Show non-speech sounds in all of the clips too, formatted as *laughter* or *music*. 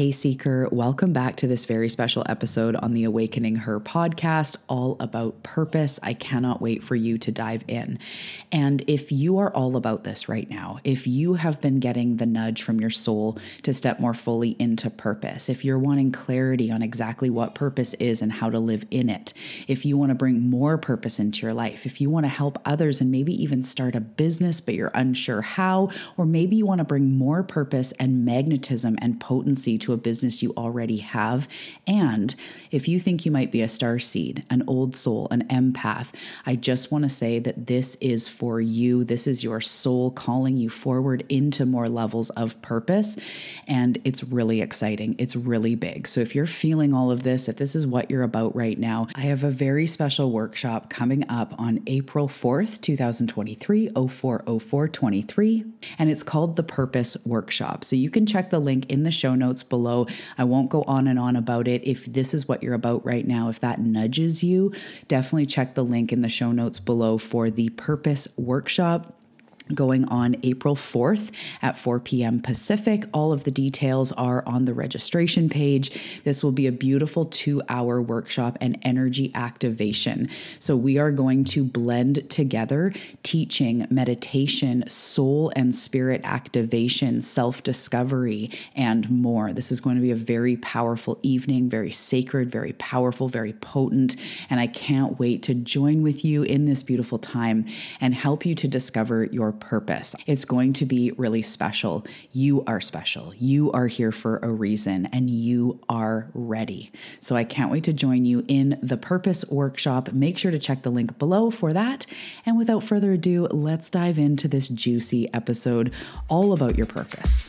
Hey, Seeker, welcome back to this very special episode on the Awakening Her podcast, all about purpose. I cannot wait for you to dive in. And if you are all about this right now, if you have been getting the nudge from your soul to step more fully into purpose, if you're wanting clarity on exactly what purpose is and how to live in it, if you want to bring more purpose into your life, if you want to help others and maybe even start a business, but you're unsure how, or maybe you want to bring more purpose and magnetism and potency to a business you already have. And if you think you might be a star seed, an old soul, an empath, I just want to say that this is for you. This is your soul calling you forward into more levels of purpose. And it's really exciting. It's really big. So if you're feeling all of this, if this is what you're about right now, I have a very special workshop coming up on April 4th, 2023, 040423. And it's called the Purpose Workshop. So you can check the link in the show notes below. I won't go on and on about it. If this is what you're about right now, if that nudges you, definitely check the link in the show notes below for the Purpose Workshop going on April 4th at 4 p.m. Pacific. All of the details are on the registration page. This will be a beautiful two hour workshop and energy activation. So, we are going to blend together teaching, meditation, soul and spirit activation, self discovery, and more. This is going to be a very powerful evening, very sacred, very powerful, very potent. And I can't wait to join with you in this beautiful time and help you to discover your purpose. It's going to be really special. You are special. You are here for a reason and you are ready. So I can't wait to join you in the Purpose Workshop. Make sure to check the link below for that. And without further ado, let's dive into this juicy episode all about your purpose.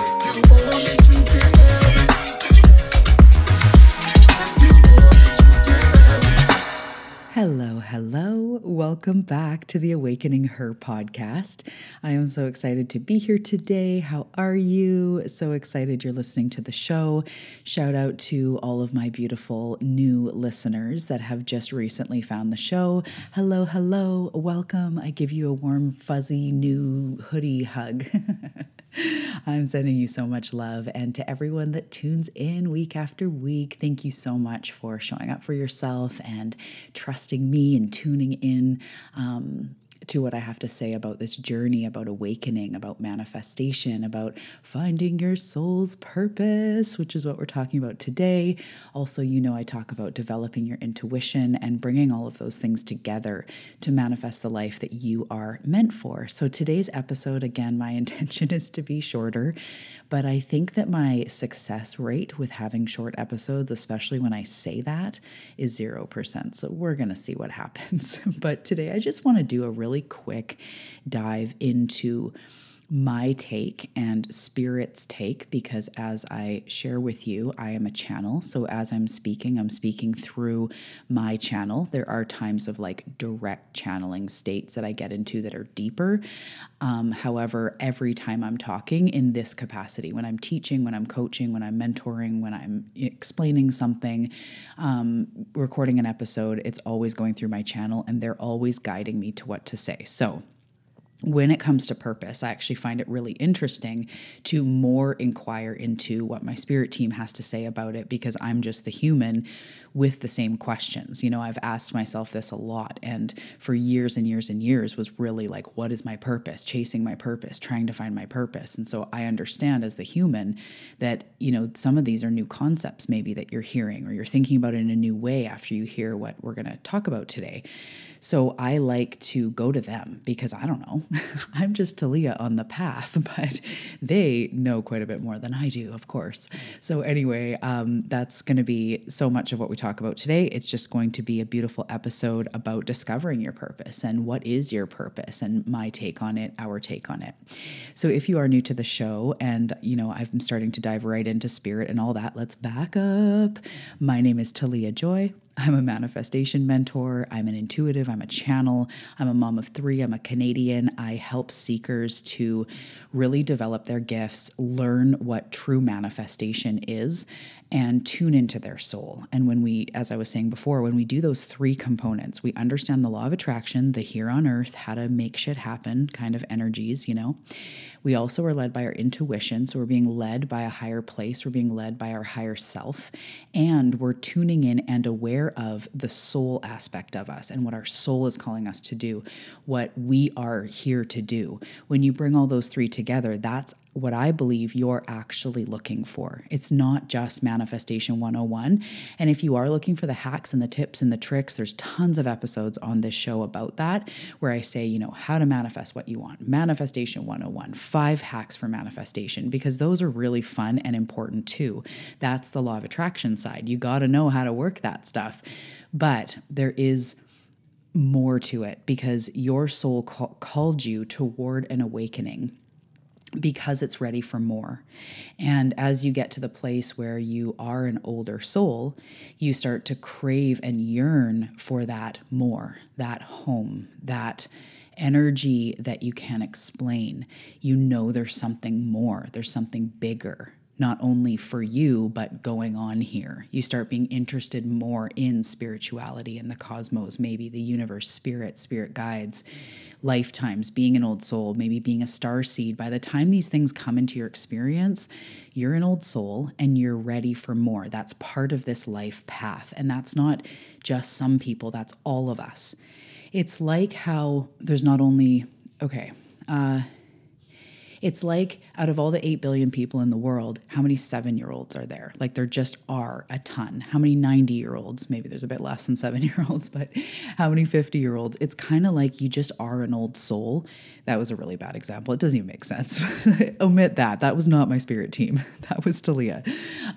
Hello, hello. Welcome back to the Awakening Her podcast. I am so excited to be here today. How are you? So excited you're listening to the show. Shout out to all of my beautiful new listeners that have just recently found the show. Hello, hello. Welcome. I give you a warm, fuzzy new hoodie hug. *laughs* I'm sending you so much love. And to everyone that tunes in week after week, thank you so much for showing up for yourself and trusting me and tuning in. Um, to what I have to say about this journey, about awakening, about manifestation, about finding your soul's purpose, which is what we're talking about today. Also, you know, I talk about developing your intuition and bringing all of those things together to manifest the life that you are meant for. So, today's episode, again, my *laughs* intention is to be shorter, but I think that my success rate with having short episodes, especially when I say that, is 0%. So, we're going to see what happens. *laughs* but today, I just want to do a really quick dive into my take and spirit's take because as I share with you, I am a channel. So as I'm speaking, I'm speaking through my channel. There are times of like direct channeling states that I get into that are deeper. Um, however, every time I'm talking in this capacity, when I'm teaching, when I'm coaching, when I'm mentoring, when I'm explaining something, um, recording an episode, it's always going through my channel and they're always guiding me to what to say. So, when it comes to purpose, I actually find it really interesting to more inquire into what my spirit team has to say about it because I'm just the human with the same questions. You know, I've asked myself this a lot and for years and years and years was really like, what is my purpose? Chasing my purpose, trying to find my purpose. And so I understand as the human that, you know, some of these are new concepts maybe that you're hearing or you're thinking about in a new way after you hear what we're going to talk about today. So I like to go to them because I don't know. *laughs* I'm just Talia on the path, *laughs* but they know quite a bit more than I do, of course. So, anyway, um, that's going to be so much of what we talk about today. It's just going to be a beautiful episode about discovering your purpose and what is your purpose and my take on it, our take on it. So, if you are new to the show and, you know, I'm starting to dive right into spirit and all that, let's back up. My name is Talia Joy. I'm a manifestation mentor. I'm an intuitive. I'm a channel. I'm a mom of three. I'm a Canadian. I help seekers to really develop their gifts, learn what true manifestation is, and tune into their soul. And when we, as I was saying before, when we do those three components, we understand the law of attraction, the here on earth, how to make shit happen kind of energies, you know. We also are led by our intuition. So we're being led by a higher place, we're being led by our higher self, and we're tuning in and aware of the soul aspect of us and what our soul is calling us to do, what we are here to do. When you bring all those three together, that's what I believe you're actually looking for. It's not just Manifestation 101. And if you are looking for the hacks and the tips and the tricks, there's tons of episodes on this show about that where I say, you know, how to manifest what you want. Manifestation 101, five hacks for manifestation, because those are really fun and important too. That's the law of attraction side. You got to know how to work that stuff. But there is more to it because your soul call, called you toward an awakening because it's ready for more. And as you get to the place where you are an older soul, you start to crave and yearn for that more, that home, that energy that you can't explain. You know there's something more, there's something bigger not only for you, but going on here. You start being interested more in spirituality and the cosmos, maybe the universe, spirit, spirit guides, lifetimes, being an old soul, maybe being a star seed. By the time these things come into your experience, you're an old soul and you're ready for more. That's part of this life path. And that's not just some people, that's all of us. It's like how there's not only, okay, uh, it's like out of all the 8 billion people in the world, how many seven year olds are there? Like there just are a ton. How many 90 year olds? Maybe there's a bit less than *laughs* seven year olds, but how many 50 year olds? It's kind of like you just are an old soul. That was a really bad example. It doesn't even make sense. *laughs* Omit that. That was not my spirit team. *laughs* That was Talia.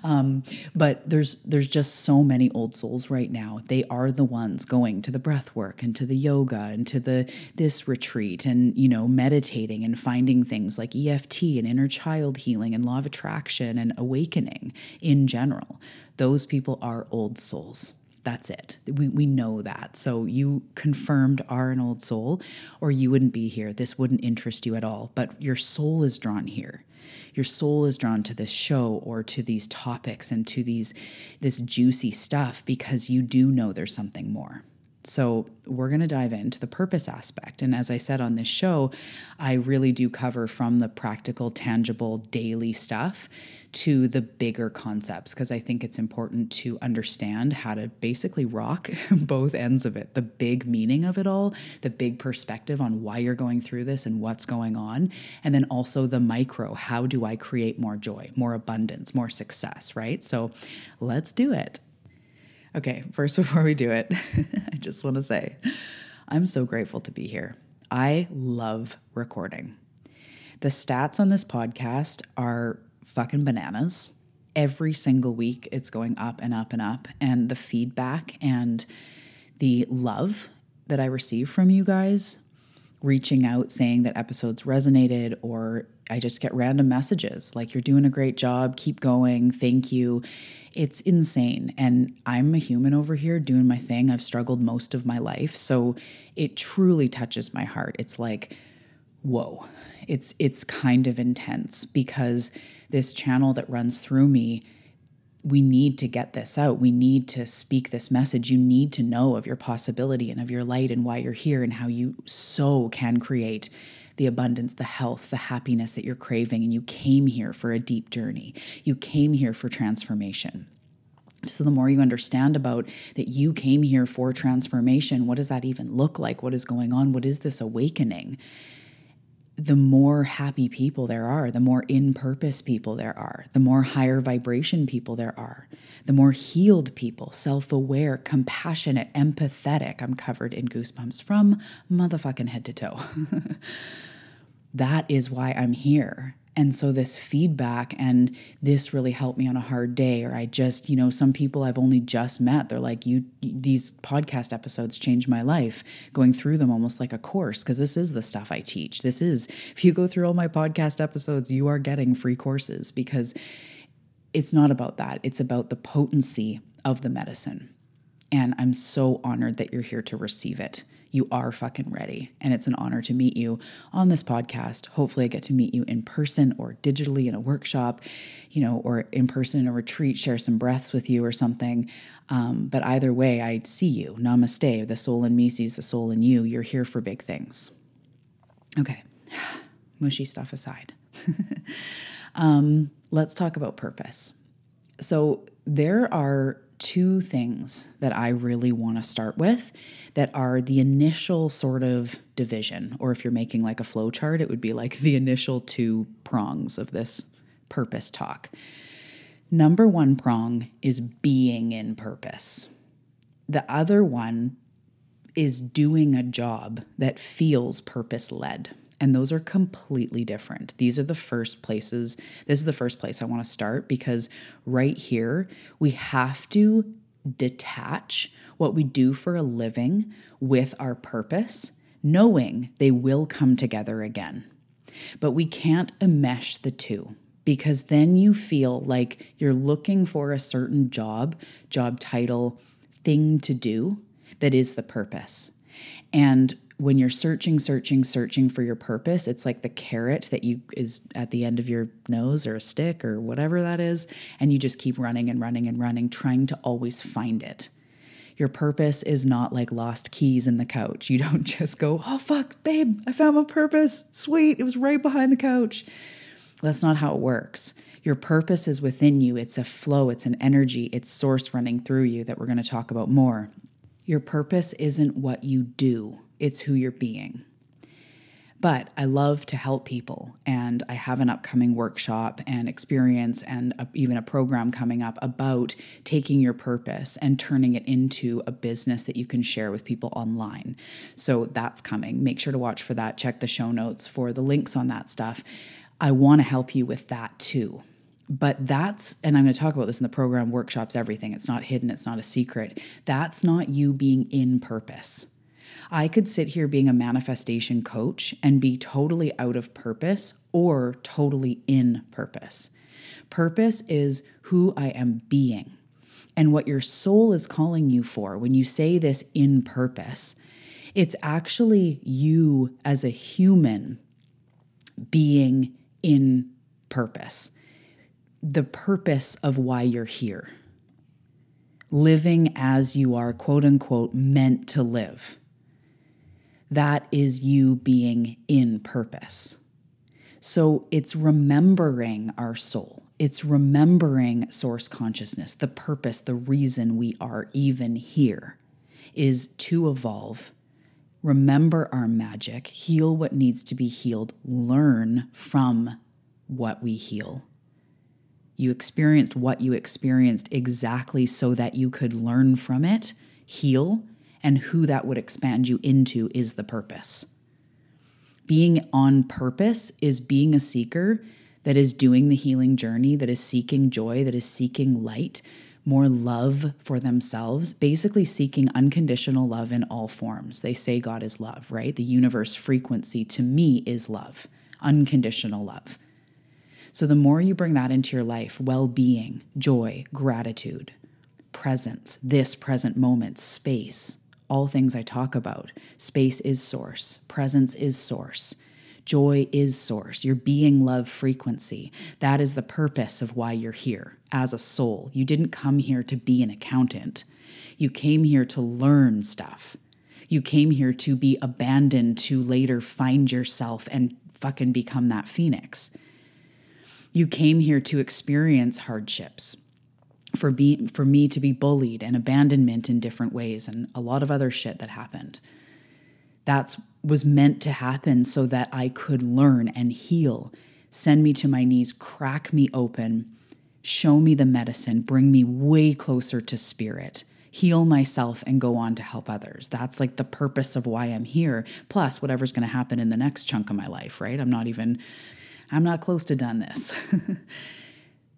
Um, but there's there's just so many old souls right now. They are the ones going to the breath work and to the yoga and to the this retreat and you know meditating and finding things like EFT and inner child healing and law of attraction and awakening in general. Those people are old souls. That's it. We, we know that. So you confirmed are an old soul, or you wouldn't be here. This wouldn't interest you at all. But your soul is drawn here. Your soul is drawn to this show or to these topics and to these this juicy stuff because you do know there's something more. So, we're going to dive into the purpose aspect. And as I said on this show, I really do cover from the practical, tangible, daily stuff to the bigger concepts because I think it's important to understand how to basically rock *laughs* both ends of it the big meaning of it all, the big perspective on why you're going through this and what's going on, and then also the micro how do I create more joy, more abundance, more success, right? So, let's do it. Okay, first, *laughs* before we do it, *laughs* I just want to say I'm so grateful to be here. I love recording. The stats on this podcast are fucking bananas. Every single week, it's going up and up and up. And the feedback and the love that I receive from you guys reaching out saying that episodes resonated or I just get random messages like, you're doing a great job, keep going, thank you. It's insane. And I'm a human over here doing my thing. I've struggled most of my life. So it truly touches my heart. It's like, whoa. It's it's kind of intense because this channel that runs through me we need to get this out. We need to speak this message. You need to know of your possibility and of your light and why you're here and how you so can create the abundance, the health, the happiness that you're craving. And you came here for a deep journey. You came here for transformation. So, the more you understand about that you came here for transformation, what does that even look like? What is going on? What is this awakening? The more happy people there are, the more in purpose people there are, the more higher vibration people there are, the more healed people, self aware, compassionate, empathetic. I'm covered in goosebumps from motherfucking head to toe. *laughs* that is why I'm here. And so this feedback and this really helped me on a hard day or I just, you know, some people I've only just met, they're like you these podcast episodes changed my life, going through them almost like a course because this is the stuff I teach. This is if you go through all my podcast episodes, you are getting free courses because it's not about that. It's about the potency of the medicine. And I'm so honored that you're here to receive it you are fucking ready. And it's an honor to meet you on this podcast. Hopefully, I get to meet you in person or digitally in a workshop, you know, or in person in a retreat, share some breaths with you or something. Um, but either way, I see you. Namaste. The soul in me sees the soul in you. You're here for big things. Okay, *sighs* mushy stuff aside. *laughs* um, let's talk about purpose. So, there are two things that I really want to start with that are the initial sort of division. Or if you're making like a flow chart, it would be like the initial two prongs of this purpose talk. Number one prong is being in purpose. The other one is doing a job that feels purpose led. And those are completely different. These are the first places, this is the first place I want to start because right here, we have to detach what we do for a living with our purpose, knowing they will come together again. But we can't enmesh the two because then you feel like you're looking for a certain job, job title, thing to do that is the purpose. And when you're searching, searching, searching for your purpose, it's like the carrot that you is at the end of your nose or a stick or whatever that is, and you just keep running and running and running, trying to always find it. Your purpose is not like lost keys in the couch. You *laughs* don't just go, oh, fuck, babe, I found my purpose. Sweet, it was right behind the couch. That's not how it works. Your purpose is within you. It's a flow, it's an energy, it's source running through you that we're going to talk about more. Your purpose isn't what you do, it's who you're being. But I love to help people, and I have an upcoming workshop and experience, and a, even a program coming up about taking your purpose and turning it into a business that you can share with people online. So that's coming. Make sure to watch for that. Check the show notes for the links on that stuff. I want to help you with that too. But that's, and I'm going to talk about this in the program workshops, everything. It's not hidden, it's not a secret. That's not you being in purpose. I could sit here being a manifestation coach and be totally out of purpose or totally in purpose. Purpose is who I am being. And what your soul is calling you for when you say this in purpose, it's actually you as a human being in purpose. The purpose of why you're here. Living as you are, quote unquote, meant to live that is you being in purpose. So it's remembering our soul. It's remembering source consciousness, the purpose, the reason we are even here is to evolve, remember our magic, heal what needs to be healed, learn from what we heal. You experienced what you experienced exactly so that you could learn from it, heal, and who that would expand you into is the purpose. Being on purpose is being a seeker that is doing the healing journey, that is seeking joy, that is seeking light, more love for themselves, basically seeking unconditional love in all forms. They say God is love, right? The universe frequency to me is love, unconditional love. So the more you bring that into your life, well being, joy, gratitude, presence, this present moment, space, all things I talk about. Space is source, presence is source. Joy is source, your being love frequency. That is the purpose of why you're here as a soul. You didn't come here to be an accountant, you came here to learn stuff. You came here to be abandoned to later find yourself and fucking become that phoenix. You came here to experience hardships for be for me to be bullied and abandonment in different ways and a lot of other shit that happened. that was meant to happen so that I could learn and heal. Send me to my knees, crack me open, show me the medicine, bring me way closer to spirit, heal myself, and go on to help others. That's like the purpose of why I'm here, plus whatever's going to happen in the next chunk of my life, right? I'm not even, I'm not close to done this. *laughs*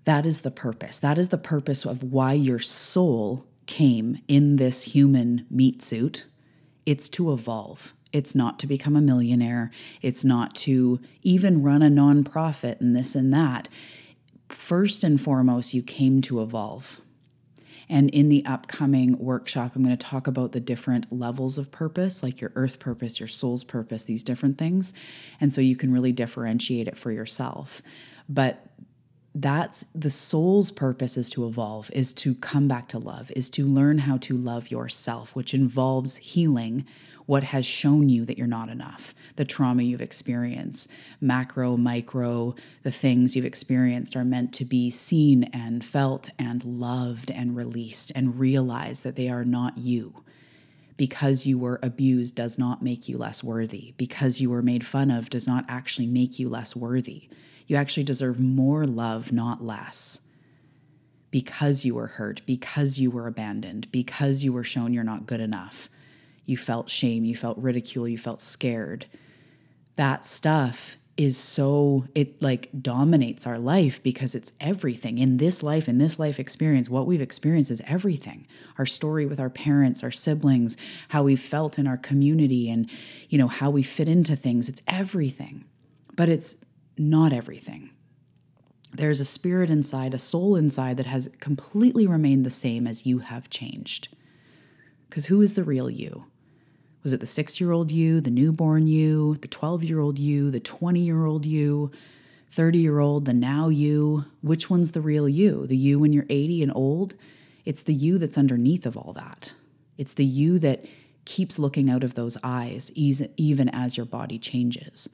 that is the purpose. That is the purpose of why your soul came in this human meat suit. It's to evolve. It's not to become a millionaire. It's not to even run a nonprofit and this and that. First and foremost, you came to evolve. And in the upcoming workshop, I'm going to talk about the different levels of purpose, like your earth purpose, your soul's purpose, these different things. And so you can really differentiate it for yourself. But that's the soul's purpose is to evolve, is to come back to love, is to learn how to love yourself, which involves healing what has shown you that you're not enough, the trauma you've experienced, macro, micro, the things you've experienced are meant to be seen and felt and loved and released and realize that they are not you. Because you were abused does not make you less worthy. Because you were made fun of does not actually make you less worthy. You actually deserve more love, not less because you were hurt, because you were abandoned, because you were shown you're not good enough, you felt shame, you felt ridicule, you felt scared. That stuff is so, it like dominates our life because it's everything in this life, in this life experience. What we've experienced is everything our story with our parents, our siblings, how we've felt in our community, and, you know, how we fit into things. It's everything, but it's not everything. There's a spirit inside, a soul inside that has completely remained the same as you have changed. Because who is the real you? Was it the six year old you, the newborn you, the 12 year old you, the 20 year old you, 30 year old, the now you? Which one's the real you? The you when you're 80 and old? It's the you that's underneath of all that. It's the you that keeps looking out of those eyes even as your body changes.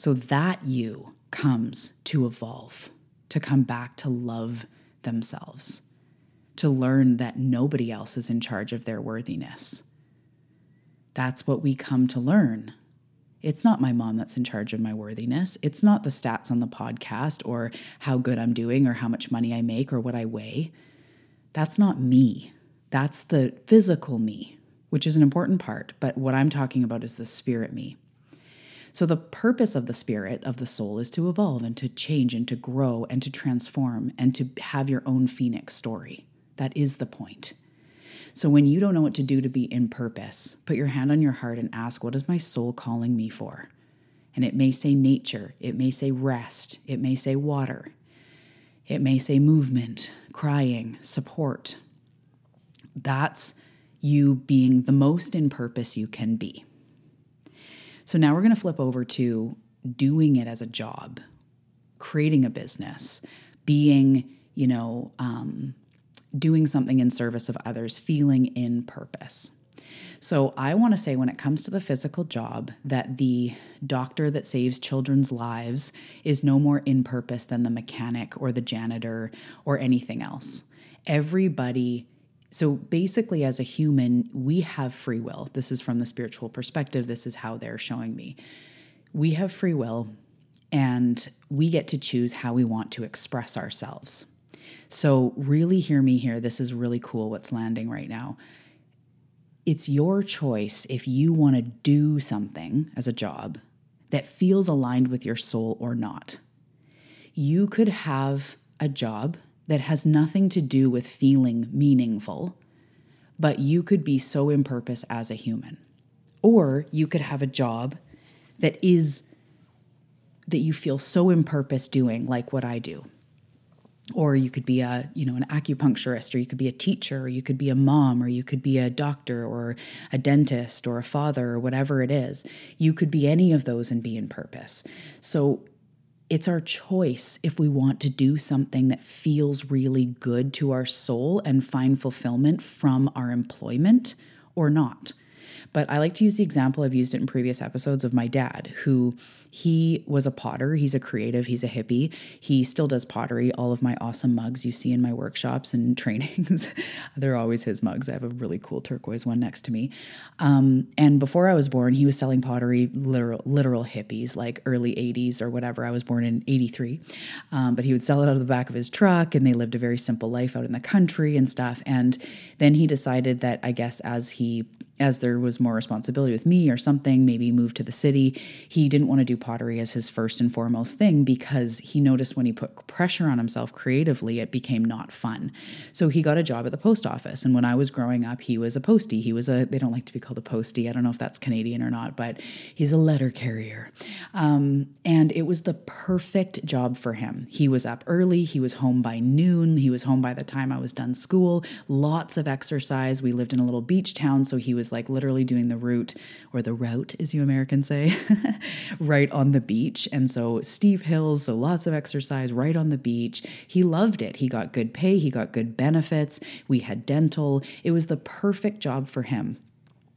So that you comes to evolve, to come back to love themselves, to learn that nobody else is in charge of their worthiness that's what we come to learn. It's not my mom that's in charge of my worthiness. It's not the stats on the podcast or how good I'm doing or how much money I make or what I weigh. That's not me. That's the physical me, which is an important part. But what I'm talking about is the spirit me. So, the purpose of the spirit, of the soul, is to evolve and to change and to grow and to transform and to have your own phoenix story. That is the point. So when you don't know what to do to be in purpose, put your hand on your heart and ask, What is my soul calling me for? And it may say nature, it may say rest, it may say water, it may say movement, crying, support. That's you being the most in purpose you can be. So now we're going to flip over to doing it as a job, creating a business, being, you know, um, doing something in service of others, feeling in purpose. So, I want to say when it comes to the physical job, that the doctor that saves children's lives is no more in purpose than the mechanic or the janitor or anything else. Everybody so basically, as a human, we have free will. This is from the spiritual perspective. This is how they're showing me. We have free will, and we get to choose how we want to express ourselves. So, really hear me here. This is really cool what's landing right now. It's your choice if you want to do something as a job that feels aligned with your soul or not. You could have a job that has nothing to do with feeling meaningful, but you could be so in purpose as a human. Or you could have a job that is that you feel so in purpose doing, like what I do. Or you could be a you know an acupuncturist or you could be a teacher or you could be a mom or you could be a doctor or a dentist or a father or whatever it is. You could be any of those and be in purpose so it's our choice if we want to do something that feels really good to our soul and find fulfillment from our employment or not. But I like to use the example I've used it in previous episodes of my dad, who he was a potter. He's a creative. He's a hippie. He still does pottery. All of my awesome mugs you see in my workshops and *laughs* trainings, they're always his mugs. I have a really cool turquoise one next to me. Um, and before I was born, he was selling pottery, literal, literal hippies, like early 80s or whatever. I was born in 83. Um, but he would sell it out of the back of his truck, and they lived a very simple life out in the country and stuff. And then he decided that, I guess, as he as there was more responsibility with me or something, maybe moved to the city. He didn't want to do pottery as his first and foremost thing because he noticed when he put pressure on himself creatively, it became not fun. So he got a job at the post office. And when I was growing up, he was a postie. He was a, they don't like to be called a postie. I don't know if that's Canadian or not, but he's a letter carrier. Um, and it was the perfect job for him. He was up early, he was home by noon, he was home by the time I was done school, lots of exercise. We lived in a little beach town, so he was like literally doing the route or the route, as you Americans say, *laughs* right on the beach. And so steep hills, so lots of exercise right on the beach. He loved it. He got good pay, he got good benefits. We had dental. It was the perfect job for him.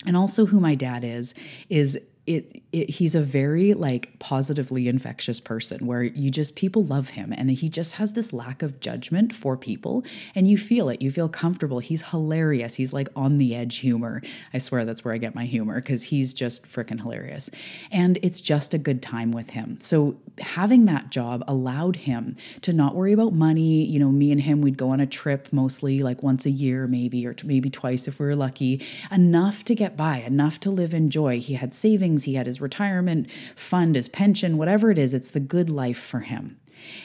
And also, who my dad is, is it, it, he's a very like positively infectious person where you just people love him and he just has this lack of judgment for people and you feel it. You feel comfortable. He's hilarious. He's like on the edge humor. I swear that's where i get my humor because he's just freaking hilarious. And it's just a good time with him. So having that job allowed him to not worry about money. You know me and him we'd go on a trip mostly like once a year maybe or maybe twice if we are lucky. Enough to get by enough to live in joy he had savings, he had his retirement fund, his pension, whatever it is, it's the good life for him.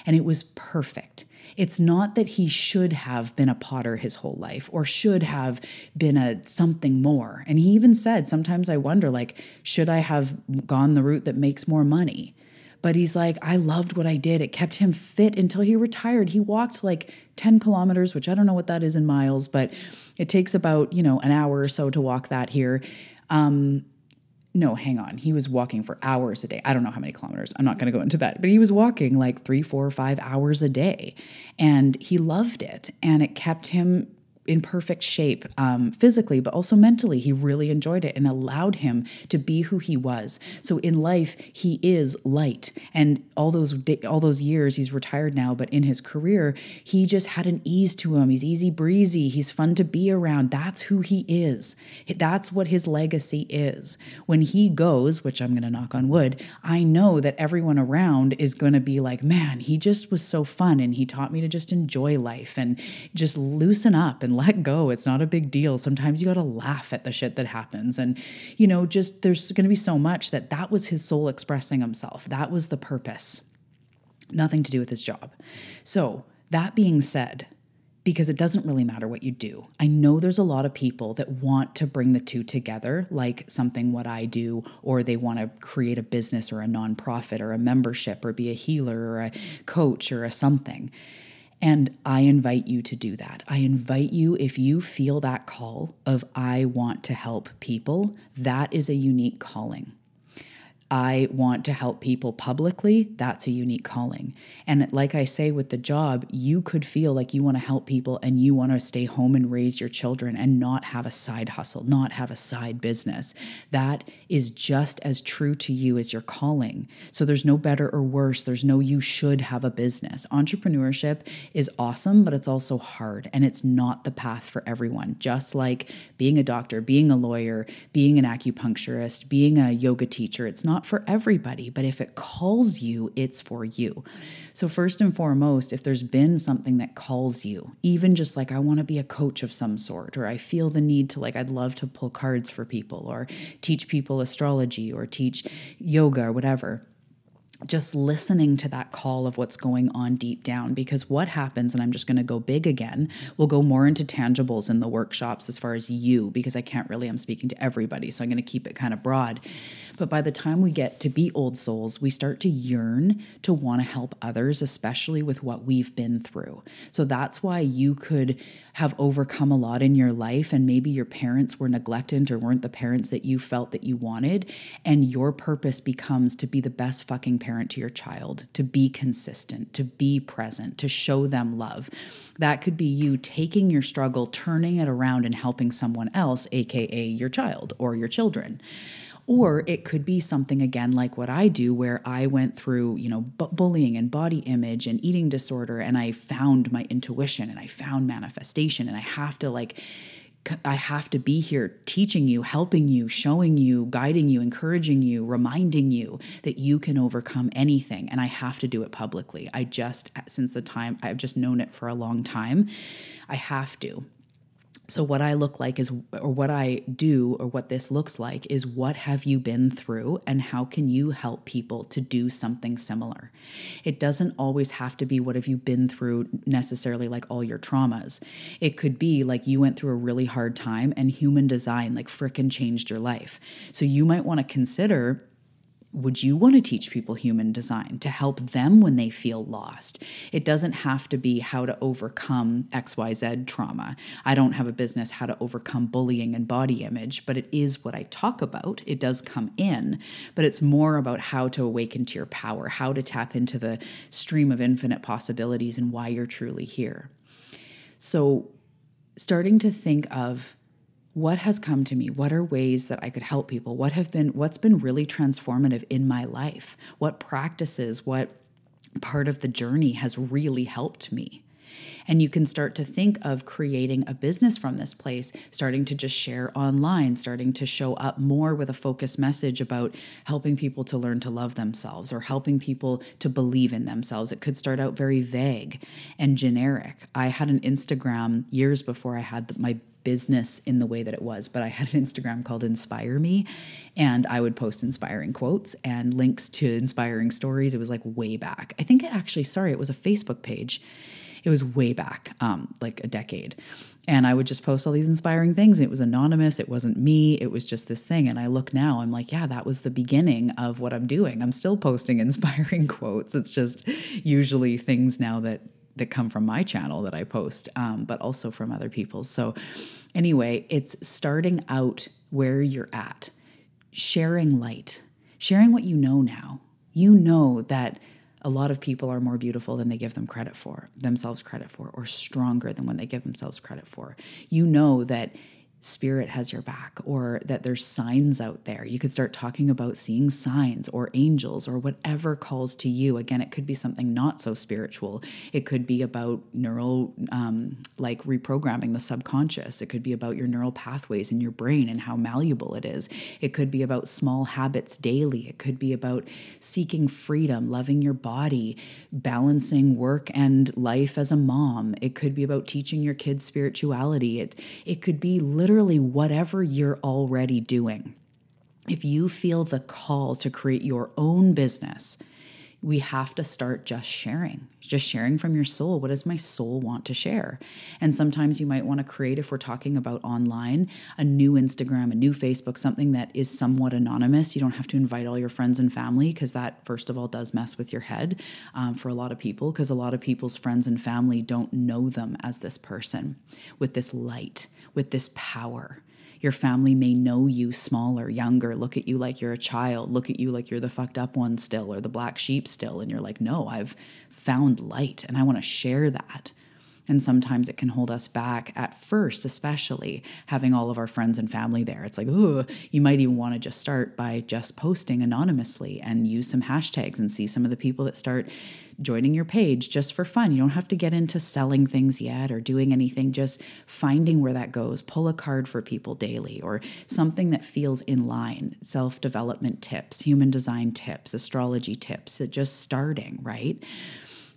And it was perfect. It's not that he should have been a potter his whole life or should have been a something more. And he even said, sometimes I wonder, like, should I have gone the route that makes more money? But he's like, I loved what I did. It kept him fit until he retired. He walked like 10 kilometers, which I don't know what that is in miles, but it takes about, you know, an hour or so to walk that here. Um, no, hang on. He was walking for hours a day. I don't know how many kilometers. I'm not going to go into that, but he was walking like three, four, five hours a day. And he loved it. And it kept him in perfect shape um, physically, but also mentally. He really enjoyed it and allowed him to be who he was. So in life, he is light. And all those all those years, he's retired now, but in his career, he just had an ease to him. He's easy breezy. He's fun to be around. That's who he is. That's what his legacy is. When he goes, which I'm going to knock on wood, I know that everyone around is going to be like, man, he just was so fun and he taught me to just enjoy life and just loosen up and let go. It's not a big deal. Sometimes you got to laugh at the shit that happens. And, you know, just there's going to be so much that that was his soul expressing himself. That was the purpose. Nothing to do with his job. So, that being said, because it doesn't really matter what you do. I know there's a lot of people that want to bring the two together, like something what I do, or they want to create a business or a nonprofit or a membership or be a healer or a coach or a something. And I invite you to do that. I invite you, if you feel that call of, I want to help people, that is a unique calling. I want to help people publicly, that's a unique calling. And like I say with the job, you could feel like you want to help people and you want to stay home and raise your children and not have a side hustle, not have a side business. That is just as true to you as your calling. So there's no better or worse. There's no you should have a business. Entrepreneurship is awesome, but it's also hard and it's not the path for everyone. Just like being a doctor, being a lawyer, being an acupuncturist, being a yoga teacher, it's not not for everybody, but if it calls you, it's for you. So, first and foremost, if there's been something that calls you, even just like I want to be a coach of some sort, or I feel the need to, like, I'd love to pull cards for people, or teach people astrology, or teach yoga, or whatever just listening to that call of what's going on deep down. Because what happens, and I'm just going to go big again, we'll go more into tangibles in the workshops as far as you, because I can't really, I'm speaking to everybody. So I'm going to keep it kind of broad. But by the time we get to be old souls, we start to yearn to want to help others, especially with what we've been through. So that's why you could have overcome a lot in your life, and maybe your parents were neglected or weren't the parents that you felt that you wanted. And your purpose becomes to be the best fucking parent to your child, to be consistent, to be present, to show them love. That could be you taking your struggle, turning it around, and helping someone else, AKA your child or your children. Or it could be something again like what I do, where I went through, you know, bu- bullying and body image and eating disorder, and I found my intuition and I found manifestation, and I have to like, I have to be here teaching you, helping you, showing you, guiding you, encouraging you, reminding you that you can overcome anything. And I have to do it publicly. I just, since the time I've just known it for a long time, I have to. So, what I look like is, or what I do, or what this looks like is what have you been through and how can you help people to do something similar? It doesn't always have to be what have you been through necessarily like all your traumas. It could be like you went through a really hard time and human design like frickin' changed your life. So, you might want to consider would you want to teach people human design to help them when they feel lost? It doesn't have to be how to overcome XYZ trauma. I don't have a business how to overcome bullying and body image, but it is what I talk about. It does come in, but it's more about how to awaken to your power, how to tap into the stream of infinite possibilities and why you're truly here. So, starting to think of what has come to me what are ways that i could help people what have been what's been really transformative in my life what practices what part of the journey has really helped me and you can start to think of creating a business from this place, starting to just share online, starting to show up more with a focused message about helping people to learn to love themselves or helping people to believe in themselves. It could start out very vague and generic. I had an Instagram years before I had my business in the way that it was, but I had an Instagram called Inspire Me, and I would post inspiring quotes and links to inspiring stories. It was like way back. I think actually, sorry, it was a Facebook page. It was way back, um, like a decade. And I would just post all these inspiring things. And it was anonymous. It wasn't me. It was just this thing. And I look now, I'm like, yeah, that was the beginning of what I'm doing. I'm still posting *laughs* inspiring quotes. It's just usually things now that that come from my channel that I post, um, but also from other people's. So, anyway, it's starting out where you're at, sharing light, sharing what you know now. You know that a lot of people are more beautiful than they give them credit for, themselves credit for, or stronger than when they give themselves credit for. You know that spirit has your back or that there's signs out there. You could start talking about seeing signs or angels or whatever calls to you. Again, it could be something not so spiritual. It could be about neural, um, like reprogramming the subconscious. It could be about your neural pathways in your brain and how malleable it is. It could be about small habits daily. It could be about seeking freedom, loving your body, balancing work and life as a mom. It could be about teaching your kids spirituality. It, it could be literally literally whatever you're already doing. If you feel the call to create your own business, we have to start just sharing, just sharing from your soul. What does my soul want to share? And sometimes you might want to create, if we're talking about online, a new Instagram, a new Facebook, something that is somewhat anonymous. You don't have to invite all your friends and family because that, first of all, does mess with your head um, for a lot of people because a lot of people's friends and family don't know them as this person with this light with this power. Your family may know you smaller, younger, look at you like you're a child, look at you like you're the fucked up one still or the black sheep still. And you're like, no, I've found light and I want to share that. And sometimes it can hold us back at first, especially having all of our friends and family there. It's like, ooh, you might even want to just start by just posting anonymously and use some hashtags and see some of the people that start joining your page just for fun. You don't have to get into selling things yet or doing anything, just finding where that goes. Pull a card for people daily or something that feels in line self development tips, human design tips, astrology tips, just starting, right?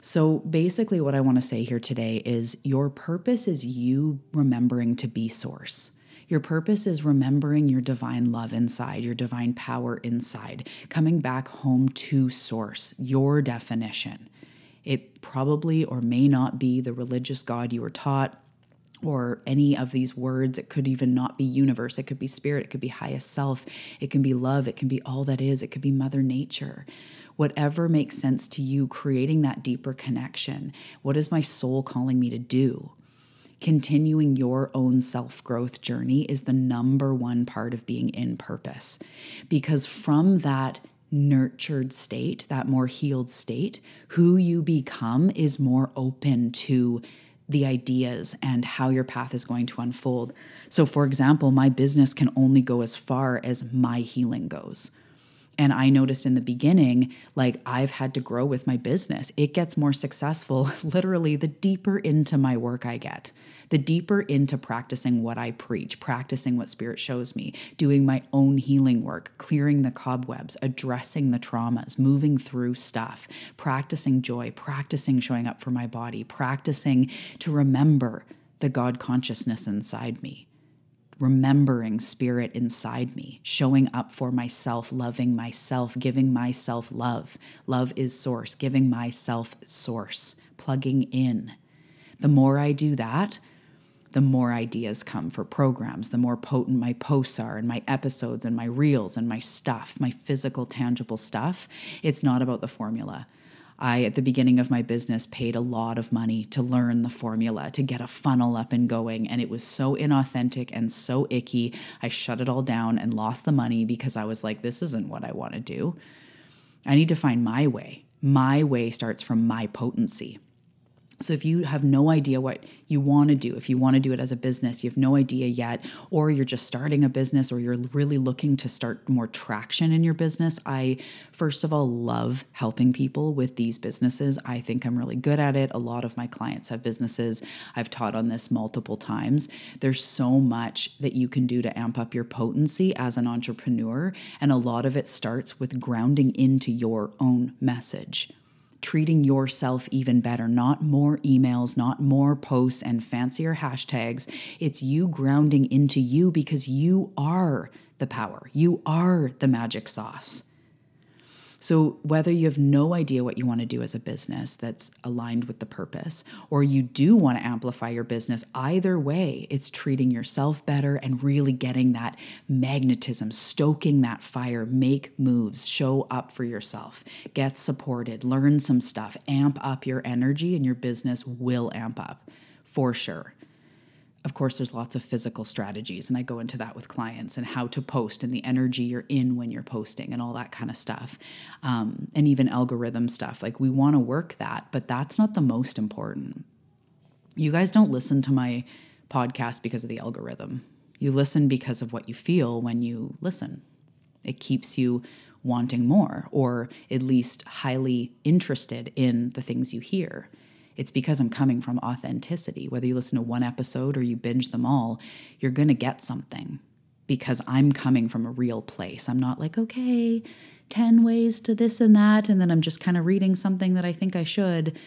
So, basically, what I want to say here today is your purpose is you remembering to be source. Your purpose is remembering your divine love inside, your divine power inside, coming back home to source, your definition. It probably or may not be the religious God you were taught, or any of these words. It could even not be universe. It could be spirit. It could be highest self. It can be love. It can be all that is. It could be Mother Nature. Whatever makes sense to you, creating that deeper connection. What is my soul calling me to do? Continuing your own self growth journey is the number one part of being in purpose. Because from that nurtured state, that more healed state, who you become is more open to the ideas and how your path is going to unfold. So, for example, my business can only go as far as my healing goes. And I noticed in the beginning, like I've had to grow with my business. It gets more successful *laughs* literally the deeper into my work I get, the deeper into practicing what I preach, practicing what Spirit shows me, doing my own healing work, clearing the cobwebs, addressing the traumas, moving through stuff, practicing joy, practicing showing up for my body, practicing to remember the God consciousness inside me remembering spirit inside me, showing up for myself, loving myself, giving myself love. Love is source, giving myself source, plugging in. The more I do that, the more ideas come for programs, the more potent my posts are and my episodes and my reels and my stuff, my physical, tangible stuff. It's not about the formula. I, at the beginning of my business, paid a lot of money to learn the formula, to get a funnel up and going. And it was so inauthentic and so icky. I shut it all down and lost the money because I was like, this isn't what I want to do. I need to find my way. My way starts from my potency. So if you have no idea what you want to do, if you want to do it as a business, you have no idea yet, or you're just starting a business or you're really looking to start more traction in your business, I first of all love helping people with these businesses. I think I'm really good at it. A lot of my clients have businesses. I've taught on this multiple times. There's so much that you can do to amp up your potency as an entrepreneur, and a lot of it starts with grounding into your own message treating yourself even better, not more emails, not more posts and fancier hashtags. It's you grounding into you because you are the power, you are the magic sauce. So, whether you have no idea what you want to do as a business that's aligned with the purpose, or you do want to amplify your business, either way, it's treating yourself better and really getting that magnetism, stoking that fire, make moves, show up for yourself, get supported, learn some stuff, amp up your energy, and your business will amp up for sure of course, there's lots of physical strategies, and I go into that with clients and how to post and the energy you're in when you're posting and all that kind of stuff. Um, and even algorithm stuff. Like, we want to work that, but that's not the most important. You guys don't listen to my podcast because of the algorithm. You listen because of what you feel when you listen. It keeps you wanting more, or at least highly interested in the things you hear. It's because I'm coming from authenticity. Whether you listen to one episode or you binge them all, you're going to get something because I'm coming from a real place. I'm not like, okay, 10 ways to this and that, and then I'm just kind of reading something that I think I should.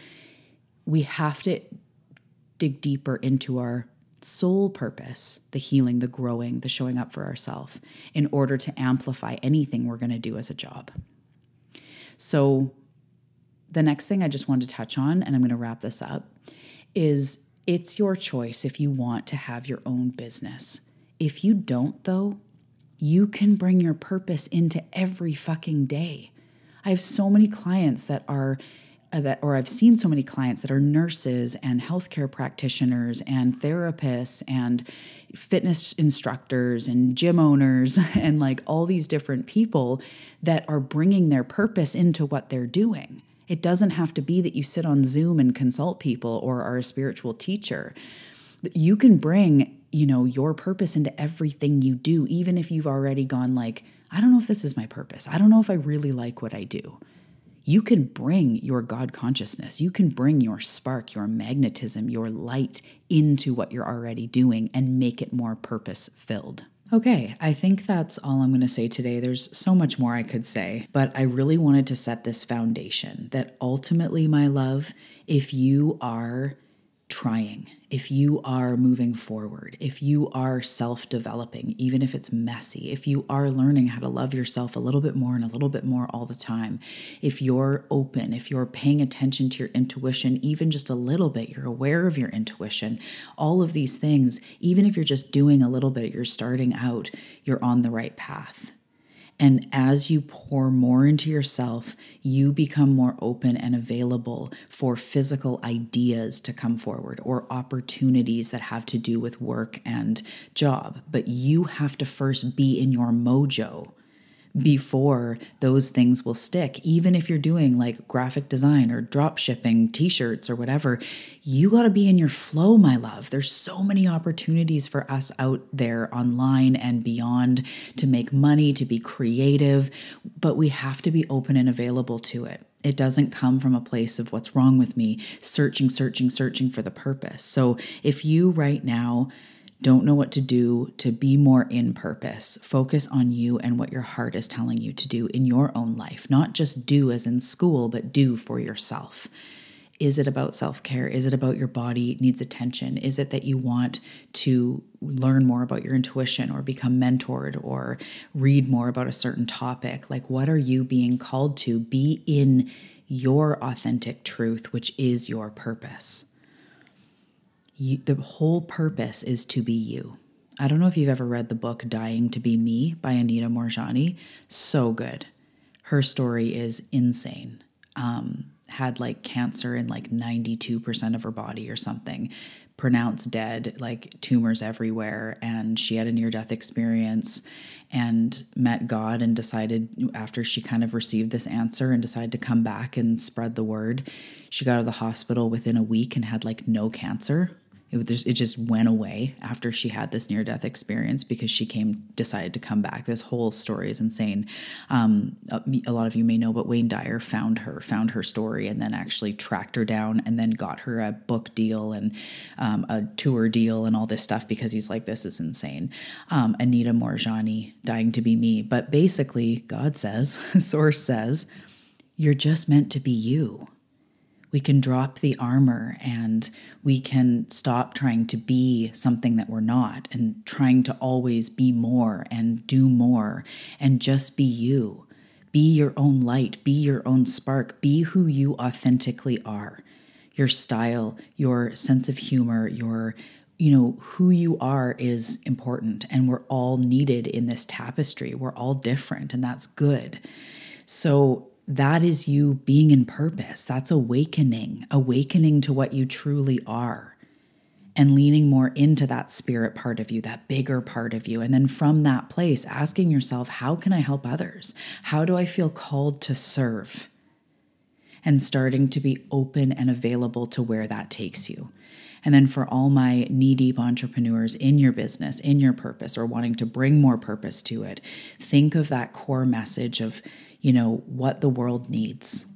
We have to dig deeper into our soul purpose, the healing, the growing, the showing up for ourselves, in order to amplify anything we're going to do as a job. So, the next thing I just wanted to touch on, and I'm going to wrap this up, is it's your choice if you want to have your own business. If you don't, though, you can bring your purpose into every fucking day. I have so many clients that are uh, that or I've seen so many clients that are nurses and healthcare practitioners and therapists and fitness instructors and gym owners *laughs* and like all these different people that are bringing their purpose into what they're doing. It doesn't have to be that you sit on Zoom and consult people or are a spiritual teacher. You can bring, you know, your purpose into everything you do, even if you've already gone like, I don't know if this is my purpose. I don't know if I really like what I do. You can bring your God consciousness, you can bring your spark, your magnetism, your light into what you're already doing and make it more purpose filled. Okay, I think that's all I'm going to say today. There's so much more I could say, but I really wanted to set this foundation that ultimately, my love, if you are trying, if you are moving forward, if you are self developing, even if it's messy, if you are learning how to love yourself a little bit more and a little bit more all the time, if you're open, if you're paying attention to your intuition, even just a little bit, you're aware of your intuition, all of these things, even if you're just doing a little bit, you're starting out, you're on the right path. And as you pour more into yourself, you become more open and available for physical ideas to come forward or opportunities that have to do with work and job. But you have to first be in your mojo before those things will stick. Even if you're doing like graphic design or drop shipping t shirts or whatever, you got to be in your flow, my love. There's so many opportunities for us out there online and beyond to make money, to be creative, but we have to be open and available to it. It doesn't come from a place of what's wrong with me, searching, searching, searching for the purpose. So if you right now, don't know what to do to be more in purpose. Focus on you and what your heart is telling you to do in your own life, not just do as in school, but do for yourself. Is it about self care? Is it about your body needs attention? Is it that you want to learn more about your intuition or become mentored or read more about a certain topic? Like, what are you being called to? Be in your authentic truth, which is your purpose. You, the whole purpose is to be you. I don't know if you've ever read the book Dying to Be Me by Anita Moorjani. So good. Her story is insane. Um, had like cancer in like 92% of her body or something, pronounced dead, like tumors everywhere. And she had a near death experience and met God and decided after she kind of received this answer and decided to come back and spread the word. She got out of the hospital within a week and had like no cancer it just, it just went away after she had this near death experience because she came decided to come back. This whole story is insane. Um, a, a, lot of you may know, but Wayne Dyer found her, found her story, and then actually tracked her down and then got her a book deal and um, a tour deal and all this stuff because he's like, this is insane. Um, Anita Moorjani dying to be me, but basically, God says, *laughs* Source says, you're just meant to be you we can drop the armor and we can stop trying to be something that we're not and trying to always be more and do more and just be you. Be your own light, be your own spark, be who you authentically are. Your style, your sense of humor, your you know, who you are is important and we're all needed in this tapestry. We're all different and that's good. So that is you being in purpose. That's awakening, awakening to what you truly are and leaning more into that spirit part of you, that bigger part of you. And then from that place, asking yourself, how can I help others? How do I feel called to serve? And starting to be open and available to where that takes you. And then for all my knee deep entrepreneurs in your business, in your purpose, or wanting to bring more purpose to it, think of that core message of you know, what the world needs.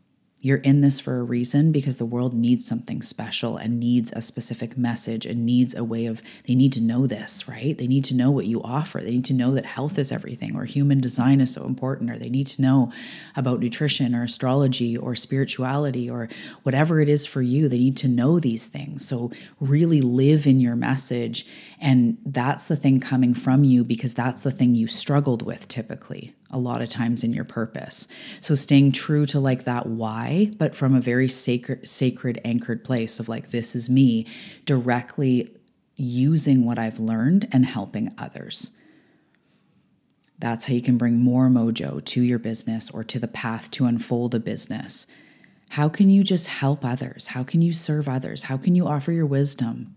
You're in this for a reason because the world needs something special and needs a specific message and needs a way of, they need to know this, right? They need to know what you offer. They need to know that health is everything or human design is so important, or they need to know about nutrition or astrology or spirituality or whatever it is for you. They need to know these things. So, really live in your message. And that's the thing coming from you because that's the thing you struggled with typically a lot of times in your purpose. So staying true to like that why, but from a very sacred sacred anchored place of like this is me directly using what I've learned and helping others. That's how you can bring more mojo to your business or to the path to unfold a business. How can you just help others? How can you serve others? How can you offer your wisdom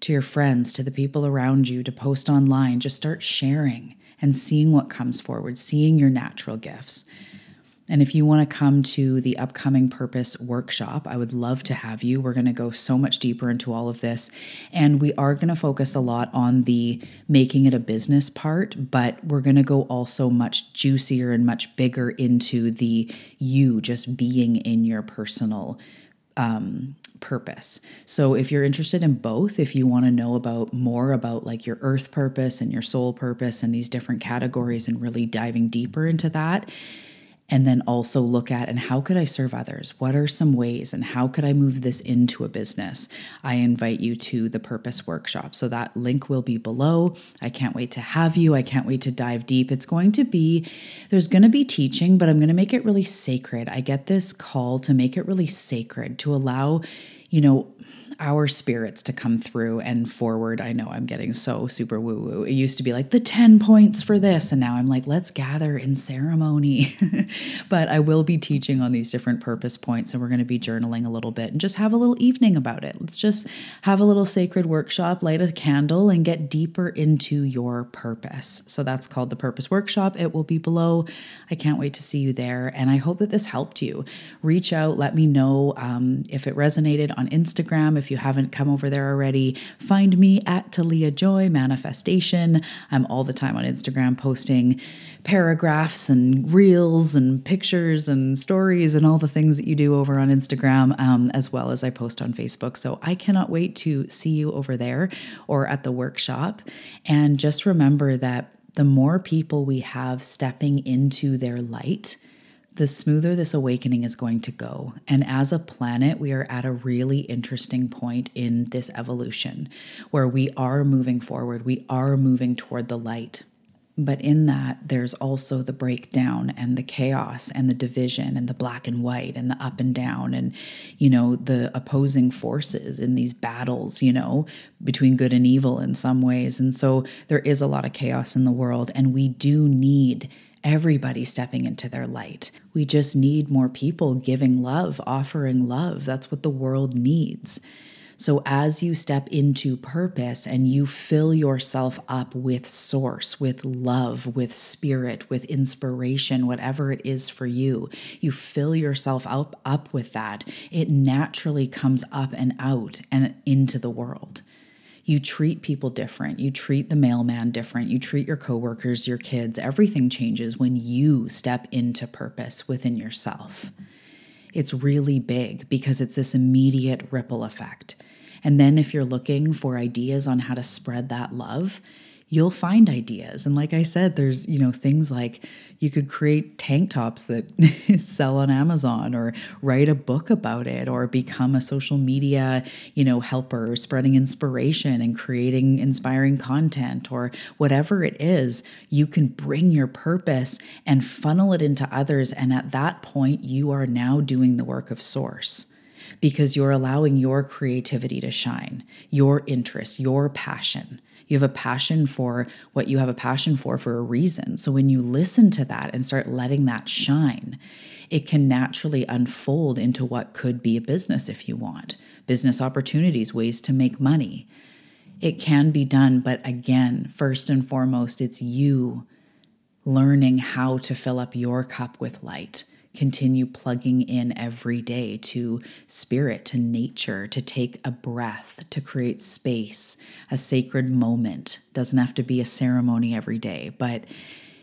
to your friends, to the people around you, to post online? Just start sharing and seeing what comes forward, seeing your natural gifts. And if you want to come to the upcoming Purpose workshop, I would love to have you. We're going to go so much deeper into all of this. And we are going to focus a lot on the making it a business part, but we're going to go also much juicier and much bigger into the you just being in your personal um, purpose. So if you're interested in both, if you want to know about more about like your earth purpose and your soul purpose and these different categories and really diving deeper into that, and then also look at and how could I serve others? What are some ways and how could I move this into a business? I invite you to the Purpose Workshop. So that link will be below. I can't wait to have you. I can't wait to dive deep. It's going to be, there's going to be teaching, but I'm going to make it really sacred. I get this call to make it really sacred, to allow, you know, our spirits to come through and forward. I know I'm getting so super woo woo. It used to be like the 10 points for this. And now I'm like, let's gather in ceremony. *laughs* but I will be teaching on these different purpose points and we're going to be journaling a little bit and just have a little evening about it. Let's just have a little sacred workshop, light a candle, and get deeper into your purpose. So that's called the Purpose Workshop. It will be below. I can't wait to see you there. And I hope that this helped you. Reach out, let me know um, if it resonated on Instagram. If you haven't come over there already, find me at Talia Joy Manifestation. I'm all the time on Instagram posting paragraphs and reels and pictures and stories and all the things that you do over on Instagram, um, as well as I post on Facebook. So I cannot wait to see you over there or at the workshop. And just remember that the more people we have stepping into their light, the smoother this awakening is going to go. And as a planet, we are at a really interesting point in this evolution where we are moving forward, we are moving toward the light. But in that, there's also the breakdown and the chaos and the division and the black and white and the up and down and, you know, the opposing forces in these battles, you know, between good and evil in some ways. And so there is a lot of chaos in the world, and we do need everybody stepping into their light. We just need more people giving love, offering love. That's what the world needs. So, as you step into purpose and you fill yourself up with source, with love, with spirit, with inspiration, whatever it is for you, you fill yourself up, up with that, it naturally comes up and out and into the world you treat people different. You treat the mailman different. You treat your coworkers, your kids. Everything changes when you step into purpose within yourself. It's really big because it's this immediate ripple effect. And then if you're looking for ideas on how to spread that love, you'll find ideas. And like I said, there's, you know, things like you could create tank tops that *laughs* sell on Amazon or write a book about it or become a social media, you know, helper, spreading inspiration and creating inspiring content or whatever it is. You can bring your purpose and funnel it into others. And at that point, you are now doing the work of source because you're allowing your creativity to shine, your interest, your passion. You have a passion for what you have a passion for for a reason. So when you listen to that and start letting that shine, it can naturally unfold into what could be a business if you want business opportunities, ways to make money. It can be done, but again, first and foremost, it's you learning how to fill up your cup with light continue plugging in every day to spirit, to nature, to take a breath, to create space, a sacred moment. Doesn't have to be a ceremony every day, but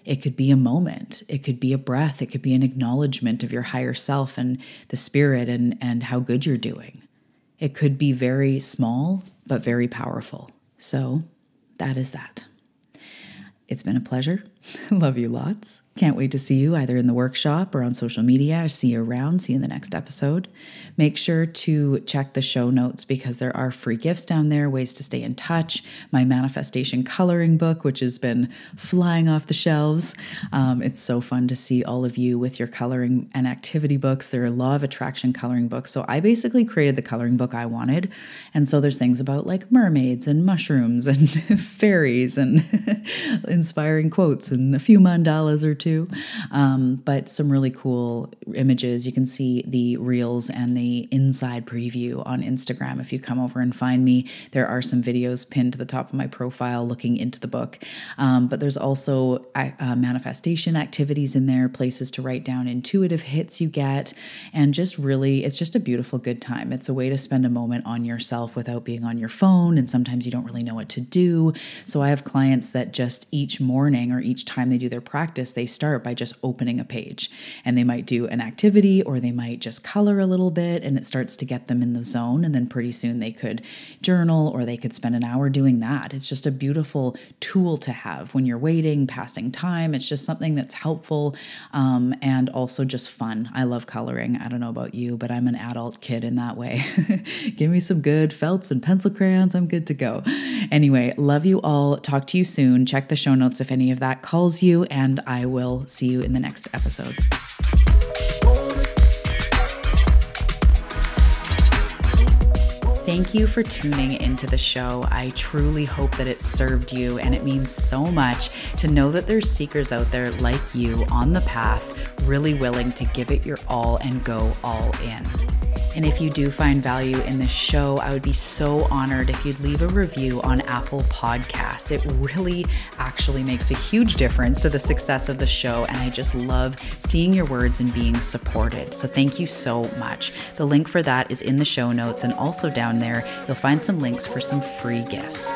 it could be a moment. It could be a breath. It could be an acknowledgement of your higher self and the spirit and, and how good you're doing. It could be very small, but very powerful. So that is that. It's been a pleasure. *laughs* Love you lots. Can't wait to see you either in the workshop or on social media. See you around. See you in the next episode. Make sure to check the show notes because there are free gifts down there, ways to stay in touch. My manifestation coloring book, which has been flying off the shelves. Um, it's so fun to see all of you with your coloring and activity books. There are law of attraction coloring books. So I basically created the coloring book I wanted. And so there's things about like mermaids and mushrooms and *laughs* fairies and *laughs* inspiring quotes and a few mandalas or two, um, but some really cool images. You can see the reels and the inside preview on Instagram. If you come over and find me, there are some videos pinned to the top of my profile looking into the book. Um, but there's also uh, manifestation activities in there, places to write down intuitive hits you get, and just really, it's just a beautiful, good time. It's a way to spend a moment on yourself without being on your phone, and sometimes you don't really know what to do. So I have clients that just each morning or each time they do their practice, they start by just opening a page and they might do an activity or they might just color a little bit and it starts to get them in the zone. And then pretty soon they could journal or they could spend an hour doing that. It's just a beautiful tool to have when you're waiting, passing time. It's just something that's helpful um, and also just fun. I love coloring. I don't know about you, but I'm an adult kid in that way. *laughs* Give me some good felts and pencil crayons. I'm good to go. Anyway, love you all. Talk to you soon. Check the show notes if any of that calls you, and I will see you in the next episode. Thank you for tuning into the show. I truly hope that it served you, and it means so much to know that there's seekers out there like you on the path, really willing to give it your all and go all in. And if you do find value in this show, I would be so honored if you'd leave a review on Apple Podcasts. It really actually makes a huge difference to the success of the show. And I just love seeing your words and being supported. So thank you so much. The link for that is in the show notes. And also down there, you'll find some links for some free gifts.